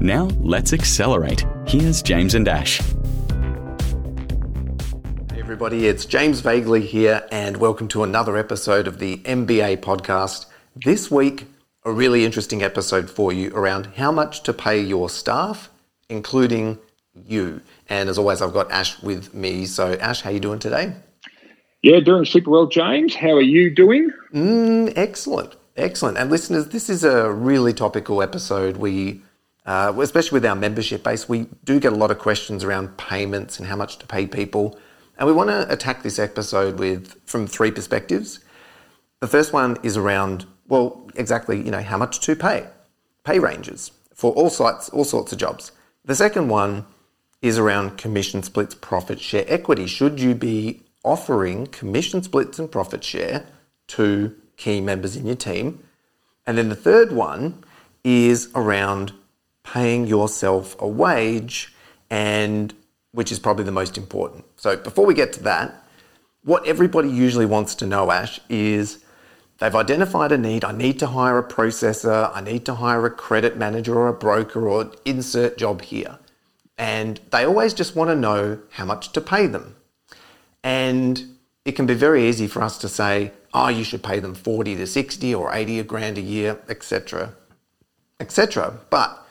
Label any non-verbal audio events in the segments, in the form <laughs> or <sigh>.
Now, let's accelerate. Here's James and Ash. Hey everybody, it's James Vagley here, and welcome to another episode of the MBA podcast. This week, a really interesting episode for you around how much to pay your staff, including you. And as always, I've got Ash with me. So, Ash, how you doing today? Yeah, doing super well, James. How are you doing? Mm, excellent, excellent. And listeners, this is a really topical episode. We, uh, especially with our membership base, we do get a lot of questions around payments and how much to pay people. And we want to attack this episode with from three perspectives. The first one is around, well, exactly, you know, how much to pay, pay ranges for all sites, all sorts of jobs. The second one is around commission splits, profit share, equity. Should you be offering commission splits and profit share to key members in your team. And then the third one is around paying yourself a wage and which is probably the most important. So before we get to that, what everybody usually wants to know, Ash, is they've identified a need. I need to hire a processor, I need to hire a credit manager or a broker or insert job here. And they always just want to know how much to pay them. And it can be very easy for us to say, oh, you should pay them 40 to 60 or 80 a grand a year, etc., etc. But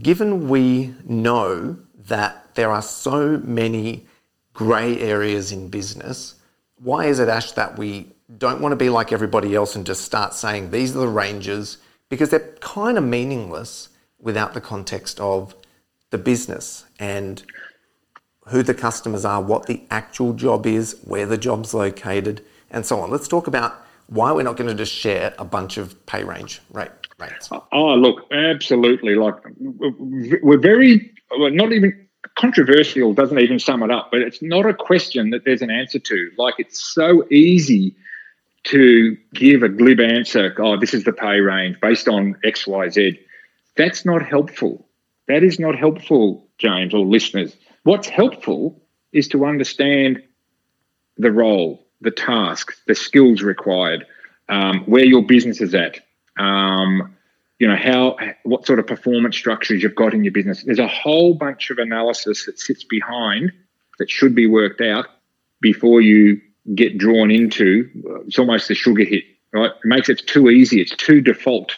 given we know that there are so many grey areas in business, why is it, Ash, that we don't want to be like everybody else and just start saying these are the ranges? Because they're kind of meaningless without the context of the business and who the customers are, what the actual job is, where the job's located, and so on. Let's talk about why we're not going to just share a bunch of pay range. Rate rates. Oh, look, absolutely. Like we're very, not even controversial doesn't even sum it up, but it's not a question that there's an answer to. Like it's so easy to give a glib answer. Oh, this is the pay range based on X, Y, Z. That's not helpful. That is not helpful, James or listeners. What's helpful is to understand the role, the task, the skills required, um, where your business is at, um, you know how what sort of performance structures you've got in your business. There's a whole bunch of analysis that sits behind that should be worked out before you get drawn into. It's almost a sugar hit, right? It makes it too easy. It's too default.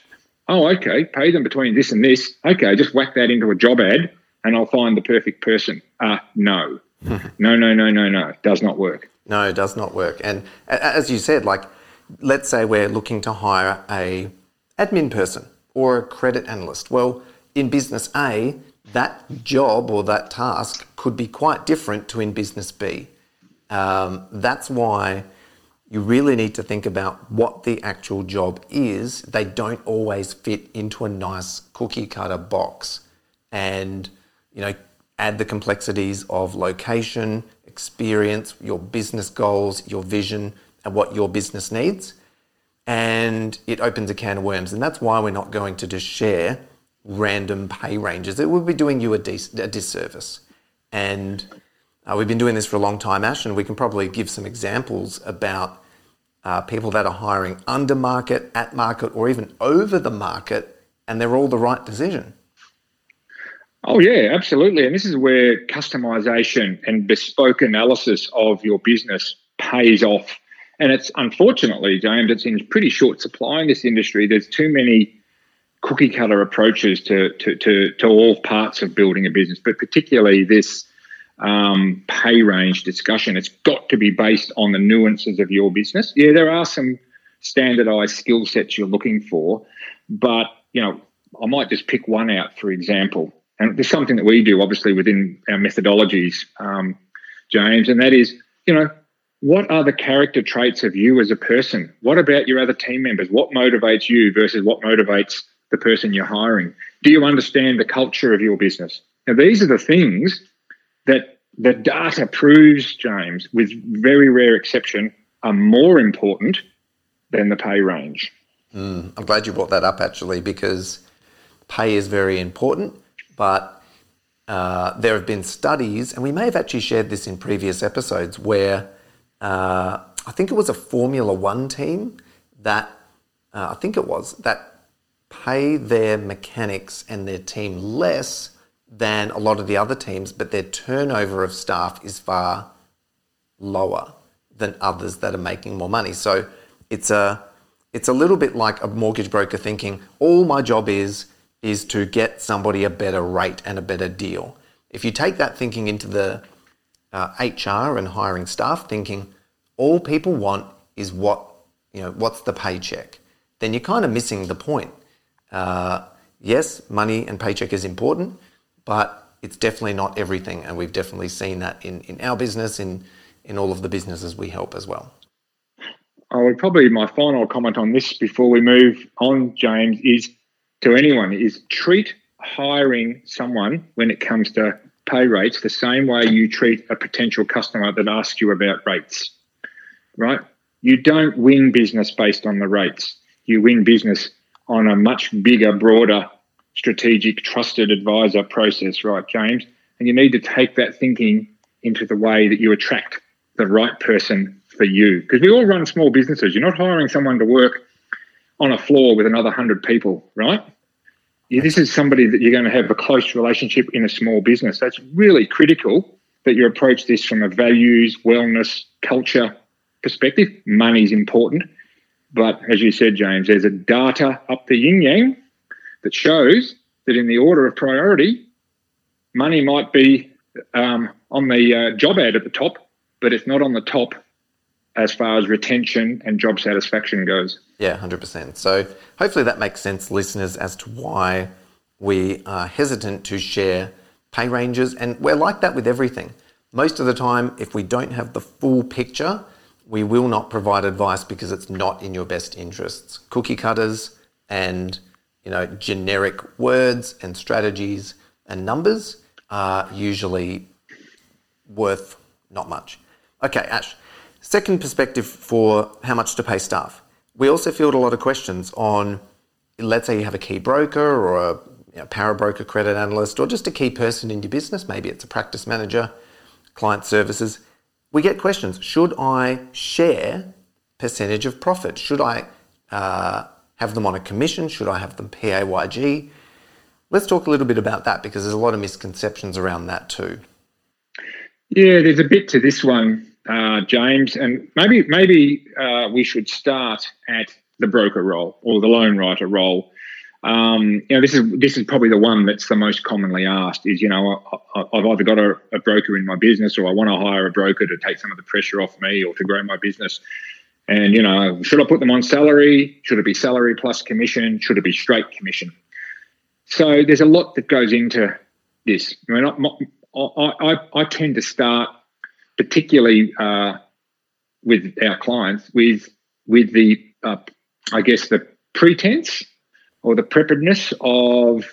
Oh, okay, pay them between this and this. Okay, just whack that into a job ad and I'll find the perfect person. Uh, no. <laughs> no, no, no, no, no. It does not work. No, it does not work. And as you said, like, let's say we're looking to hire a admin person or a credit analyst. Well, in business A, that job or that task could be quite different to in business B. Um, that's why you really need to think about what the actual job is. They don't always fit into a nice cookie cutter box. And you know, add the complexities of location, experience, your business goals, your vision, and what your business needs. And it opens a can of worms. And that's why we're not going to just share random pay ranges. It would be doing you a, dis- a disservice. And uh, we've been doing this for a long time, Ash, and we can probably give some examples about uh, people that are hiring under market, at market, or even over the market, and they're all the right decision. Oh, yeah, absolutely. And this is where customization and bespoke analysis of your business pays off. And it's unfortunately, James, it's in pretty short supply in this industry. There's too many cookie cutter approaches to, to, to, to all parts of building a business, but particularly this um, pay range discussion. It's got to be based on the nuances of your business. Yeah, there are some standardized skill sets you're looking for, but you know, I might just pick one out, for example. And there's something that we do, obviously, within our methodologies, um, James, and that is, you know, what are the character traits of you as a person? What about your other team members? What motivates you versus what motivates the person you're hiring? Do you understand the culture of your business? Now, these are the things that the data proves, James, with very rare exception, are more important than the pay range. Mm, I'm glad you brought that up actually because pay is very important, but uh, there have been studies, and we may have actually shared this in previous episodes, where uh, I think it was a Formula One team that uh, I think it was that pay their mechanics and their team less than a lot of the other teams, but their turnover of staff is far lower than others that are making more money. So it's a it's a little bit like a mortgage broker thinking all my job is is to get somebody a better rate and a better deal. If you take that thinking into the uh, HR and hiring staff thinking all people want is what you know what's the paycheck, then you're kind of missing the point. Uh, yes, money and paycheck is important, but it's definitely not everything, and we've definitely seen that in, in our business, in in all of the businesses we help as well. I would probably my final comment on this before we move on, James, is to anyone is treat hiring someone when it comes to pay rates the same way you treat a potential customer that asks you about rates. Right? You don't win business based on the rates. You win business on a much bigger, broader, strategic, trusted advisor process, right, James? And you need to take that thinking into the way that you attract the right person for you. Because we all run small businesses. You're not hiring someone to work on a floor with another 100 people, right? This is somebody that you're going to have a close relationship in a small business. That's really critical that you approach this from a values, wellness, culture perspective. Money is important. But as you said, James, there's a data up the yin yang that shows that in the order of priority, money might be um, on the uh, job ad at the top, but it's not on the top as far as retention and job satisfaction goes. Yeah, 100%. So hopefully that makes sense, listeners, as to why we are hesitant to share pay ranges. And we're like that with everything. Most of the time, if we don't have the full picture, we will not provide advice because it's not in your best interests. Cookie cutters and you know generic words and strategies and numbers are usually worth not much. Okay, Ash. Second perspective for how much to pay staff. We also field a lot of questions on, let's say you have a key broker or a you know, power broker credit analyst or just a key person in your business. Maybe it's a practice manager, client services we get questions. Should I share percentage of profit? Should I uh, have them on a commission? Should I have them PAYG? Let's talk a little bit about that because there's a lot of misconceptions around that too. Yeah, there's a bit to this one, uh, James, and maybe maybe uh, we should start at the broker role or the loan writer role um, you know, this is this is probably the one that's the most commonly asked. Is you know, I, have either got a, a, broker in my business, or I want to hire a broker to take some of the pressure off me, or to grow my business. And you know, should I put them on salary? Should it be salary plus commission? Should it be straight commission? So there's a lot that goes into this. I mean, I, I, I, I tend to start, particularly uh, with our clients, with with the uh, I guess the pretense or the preparedness of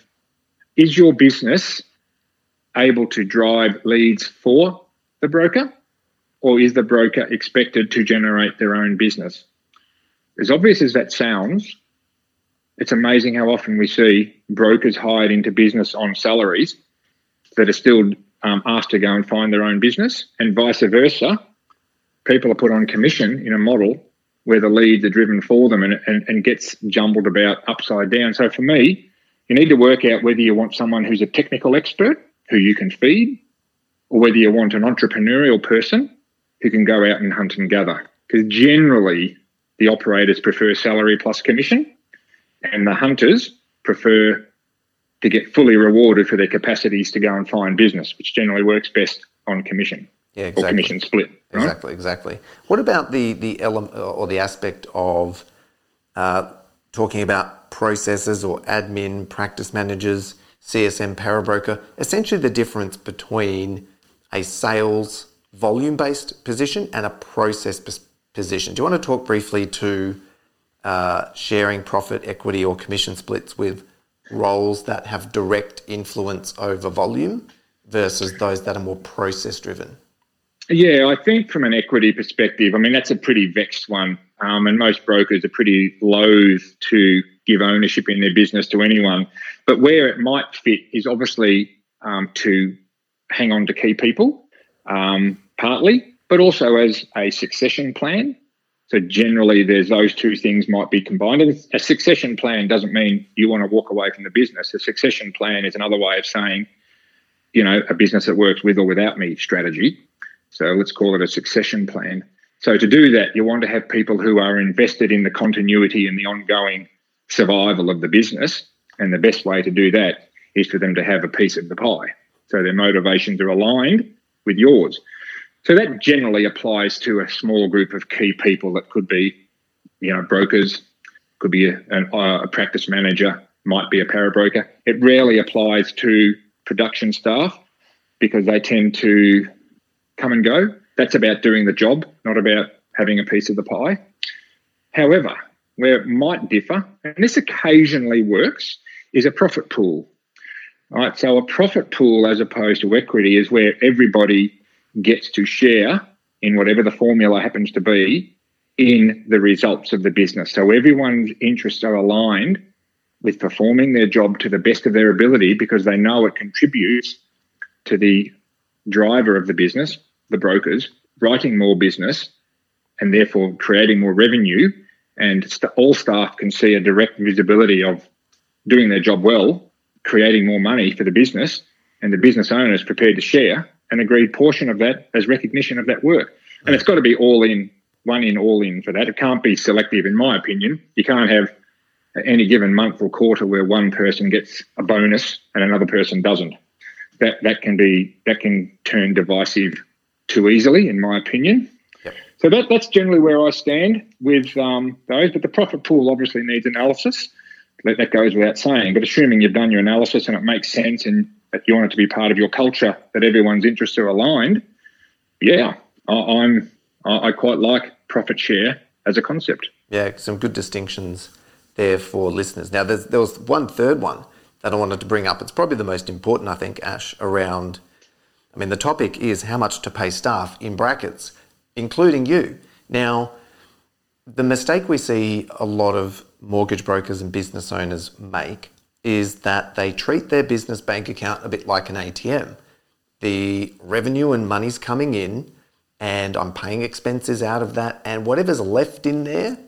is your business able to drive leads for the broker or is the broker expected to generate their own business? As obvious as that sounds, it's amazing how often we see brokers hired into business on salaries that are still um, asked to go and find their own business, and vice versa. People are put on commission in a model where the leads are driven for them and, and, and gets jumbled about upside down. So for me, you need to work out whether you want someone who's a technical expert who you can feed, or whether you want an entrepreneurial person who can go out and hunt and gather. Because generally, the operators prefer salary plus commission, and the hunters prefer to get fully rewarded for their capacities to go and find business, which generally works best on commission yeah, exactly. or commission split. Right? Exactly, exactly. What about the the element or the aspect of uh, talking about processes or admin, practice managers, CSM, parabroker? Essentially, the difference between a sales volume based position and a process position. Do you want to talk briefly to uh, sharing profit, equity, or commission splits with roles that have direct influence over volume versus those that are more process driven? Yeah, I think from an equity perspective, I mean, that's a pretty vexed one. Um, and most brokers are pretty loath to give ownership in their business to anyone. But where it might fit is obviously um, to hang on to key people, um, partly, but also as a succession plan. So generally, there's those two things might be combined. A succession plan doesn't mean you want to walk away from the business. A succession plan is another way of saying, you know, a business that works with or without me strategy. So let's call it a succession plan. So to do that, you want to have people who are invested in the continuity and the ongoing survival of the business. And the best way to do that is for them to have a piece of the pie. So their motivations are aligned with yours. So that generally applies to a small group of key people that could be, you know, brokers, could be a, a, uh, a practice manager, might be a parabroker. It rarely applies to production staff because they tend to come and go. That's about doing the job, not about having a piece of the pie. However, where it might differ, and this occasionally works, is a profit pool. All right, so a profit pool as opposed to equity is where everybody gets to share in whatever the formula happens to be in the results of the business. So everyone's interests are aligned with performing their job to the best of their ability because they know it contributes to the driver of the business, the brokers, writing more business and therefore creating more revenue. And st- all staff can see a direct visibility of doing their job well, creating more money for the business, and the business owner is prepared to share an agreed portion of that as recognition of that work. And it's got to be all in, one in, all in for that. It can't be selective, in my opinion. You can't have any given month or quarter where one person gets a bonus and another person doesn't. That that can be that can turn divisive too easily, in my opinion. So that that's generally where I stand with um, those. But the profit pool obviously needs analysis. That, that goes without saying. But assuming you've done your analysis and it makes sense and that you want it to be part of your culture, that everyone's interests are aligned, yeah, I, I'm I quite like profit share as a concept. Yeah, some good distinctions there for listeners. Now, there was one third one that I wanted to bring up. It's probably the most important, I think, Ash, around. I mean, the topic is how much to pay staff in brackets, including you. Now, the mistake we see a lot of mortgage brokers and business owners make is that they treat their business bank account a bit like an ATM. The revenue and money's coming in, and I'm paying expenses out of that, and whatever's left in there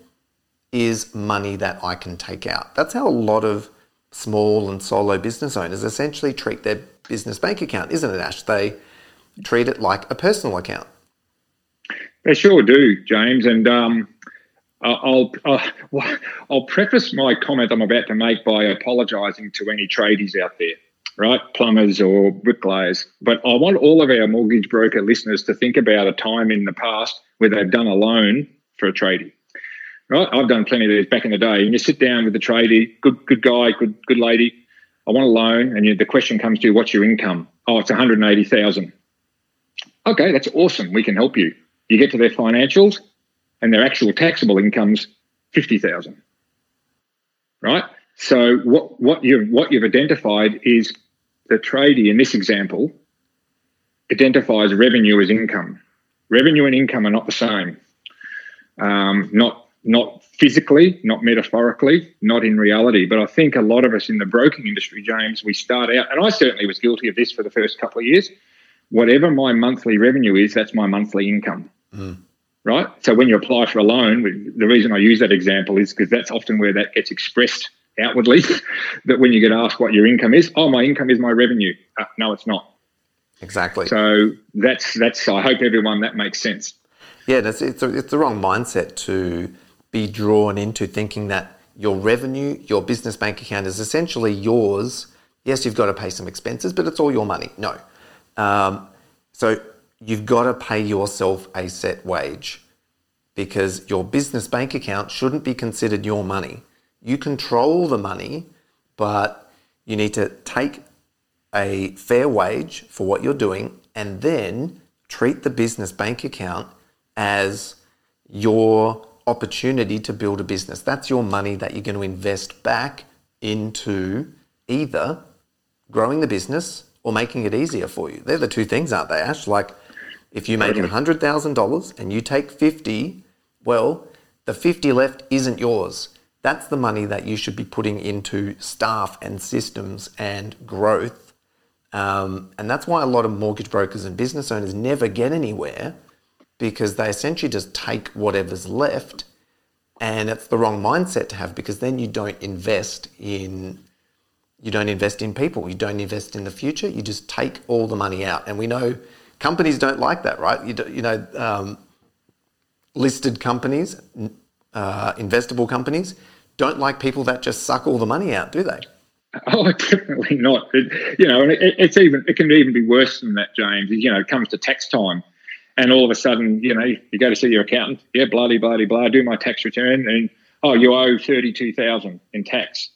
is money that I can take out. That's how a lot of small and solo business owners essentially treat their business bank account, isn't it, Ash? They treat it like a personal account. They sure do, James. And um, I'll, I'll, uh, I'll preface my comment I'm about to make by apologising to any tradies out there, right? Plumbers or bricklayers. But I want all of our mortgage broker listeners to think about a time in the past where they've done a loan for a tradie. Right, I've done plenty of these back in the day. And you sit down with the tradie, good, good guy, good, good lady. I want a loan, and you, the question comes to you, "What's your income?" Oh, it's one hundred eighty thousand. Okay, that's awesome. We can help you. You get to their financials and their actual taxable income's 50,000. Right? So what, what you've what you've identified is the tradie in this example identifies revenue as income. Revenue and income are not the same. Um, not not physically, not metaphorically, not in reality. But I think a lot of us in the broking industry, James, we start out, and I certainly was guilty of this for the first couple of years. Whatever my monthly revenue is, that's my monthly income. Mm right? So when you apply for a loan, the reason I use that example is because that's often where that gets expressed outwardly. <laughs> that when you get asked what your income is, oh, my income is my revenue. Uh, no, it's not. Exactly. So that's that's. I hope everyone that makes sense. Yeah, it's it's, a, it's the wrong mindset to be drawn into thinking that your revenue, your business bank account is essentially yours. Yes, you've got to pay some expenses, but it's all your money. No. Um, so you've got to pay yourself a set wage because your business bank account shouldn't be considered your money. You control the money, but you need to take a fair wage for what you're doing and then treat the business bank account as your opportunity to build a business. That's your money that you're going to invest back into either growing the business or making it easier for you. They're the two things, aren't they, Ash? Like if you make $100,000 and you take 50, well, the 50 left isn't yours. That's the money that you should be putting into staff and systems and growth. Um, and that's why a lot of mortgage brokers and business owners never get anywhere because they essentially just take whatever's left and it's the wrong mindset to have because then you don't invest in you don't invest in people you don't invest in the future you just take all the money out and we know companies don't like that right you, do, you know um, listed companies uh, investable companies don't like people that just suck all the money out do they <laughs> Oh, definitely not. It, you know, it, it's even it can even be worse than that, James. You know, it comes to tax time and all of a sudden, you know, you go to see your accountant, yeah, bloody, bloody, blah, do my tax return, and oh, you owe thirty-two thousand in tax,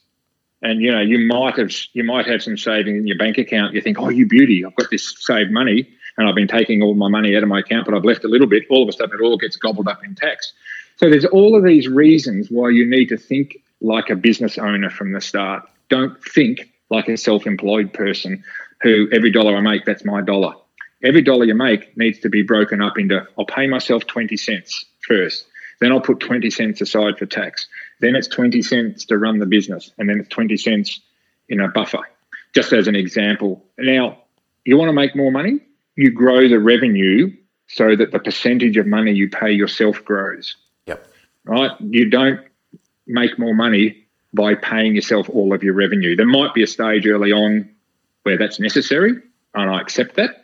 and you know, you might have you might have some saving in your bank account. You think, oh, you beauty, I've got this saved money, and I've been taking all my money out of my account, but I've left a little bit. All of a sudden, it all gets gobbled up in tax. So there's all of these reasons why you need to think like a business owner from the start. Don't think like a self-employed person who every dollar I make, that's my dollar every dollar you make needs to be broken up into I'll pay myself 20 cents first. Then I'll put 20 cents aside for tax. Then it's 20 cents to run the business. And then it's 20 cents in a buffer, just as an example. Now, you want to make more money? You grow the revenue so that the percentage of money you pay yourself grows. Yep. Right? You don't make more money by paying yourself all of your revenue. There might be a stage early on where that's necessary, and I accept that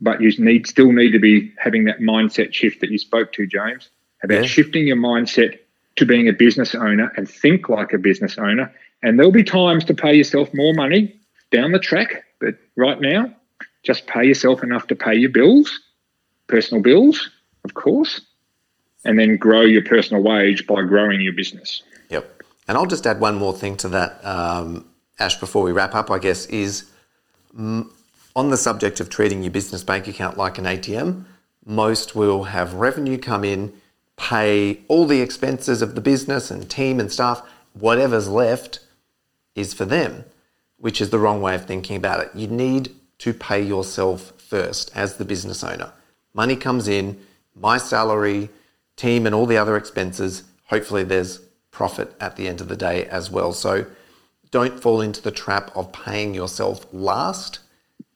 but you need still need to be having that mindset shift that you spoke to, James, about yeah. shifting your mindset to being a business owner and think like a business owner. And there'll be times to pay yourself more money down the track, but right now, just pay yourself enough to pay your bills, personal bills, of course, and then grow your personal wage by growing your business. Yep. And I'll just add one more thing to that, um, Ash, before we wrap up, I guess, is on the subject of treating your business bank account like an ATM, most will have revenue come in, pay all the expenses of the business and team and staff, whatever's left is for them, which is the wrong way of thinking about it. You need to pay yourself first as the business owner. Money comes in, my salary, team, and all the other expenses. Hopefully, there's profit at the end of the day as well. So, don't fall into the trap of paying yourself last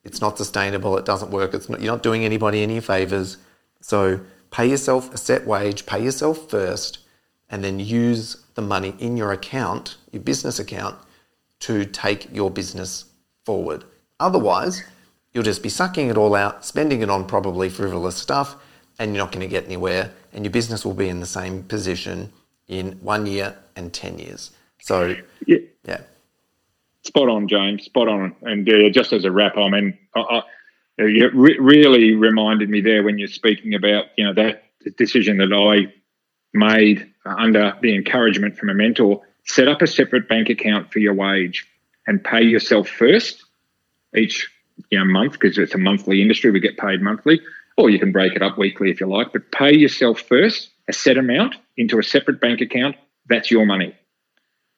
it's not sustainable. It doesn't work. It's not, you're not doing anybody any favors. So pay yourself a set wage, pay yourself first, and then use the money in your account, your business account, to take your business forward. Otherwise, you'll just be sucking it all out, spending it on probably frivolous stuff, and you're not going to get anywhere. And your business will be in the same position in one year and 10 years. So, yeah. yeah. Spot on, James. Spot on. And uh, just as a wrap, I mean, I, I, it re- really reminded me there when you're speaking about you know that decision that I made under the encouragement from a mentor. Set up a separate bank account for your wage and pay yourself first each you know month because it's a monthly industry. We get paid monthly, or you can break it up weekly if you like. But pay yourself first a set amount into a separate bank account. That's your money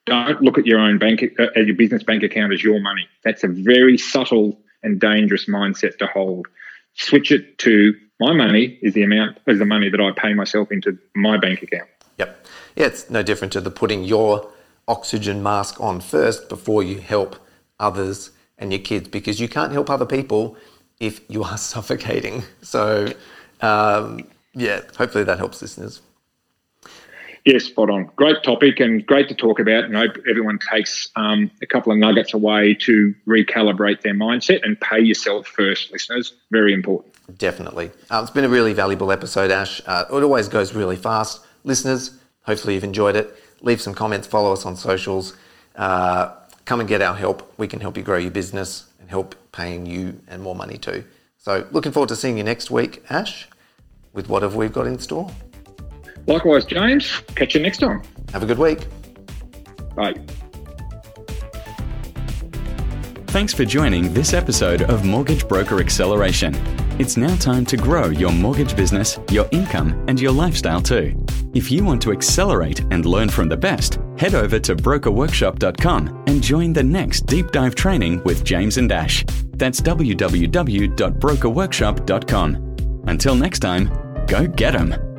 don't look at your own bank, uh, your business bank account as your money. That's a very subtle and dangerous mindset to hold. Switch it to my money is the amount is the money that I pay myself into my bank account. Yep. Yeah, it's no different to the putting your oxygen mask on first before you help others and your kids because you can't help other people if you are <laughs> suffocating. So, um, yeah, hopefully that helps listeners. Yes, spot on. Great topic and great to talk about. And I hope everyone takes um, a couple of nuggets away to recalibrate their mindset and pay yourself first, listeners. Very important. Definitely. Uh, it's been a really valuable episode, Ash. Uh, it always goes really fast. Listeners, hopefully you've enjoyed it. Leave some comments, follow us on socials. Uh, come and get our help. We can help you grow your business and help paying you and more money too. So, looking forward to seeing you next week, Ash, with whatever we've got in store. Likewise, James. Catch you next time. Have a good week. Bye. Thanks for joining this episode of Mortgage Broker Acceleration. It's now time to grow your mortgage business, your income, and your lifestyle too. If you want to accelerate and learn from the best, head over to brokerworkshop.com and join the next deep dive training with James and Ash. That's www.brokerworkshop.com. Until next time, go get 'em.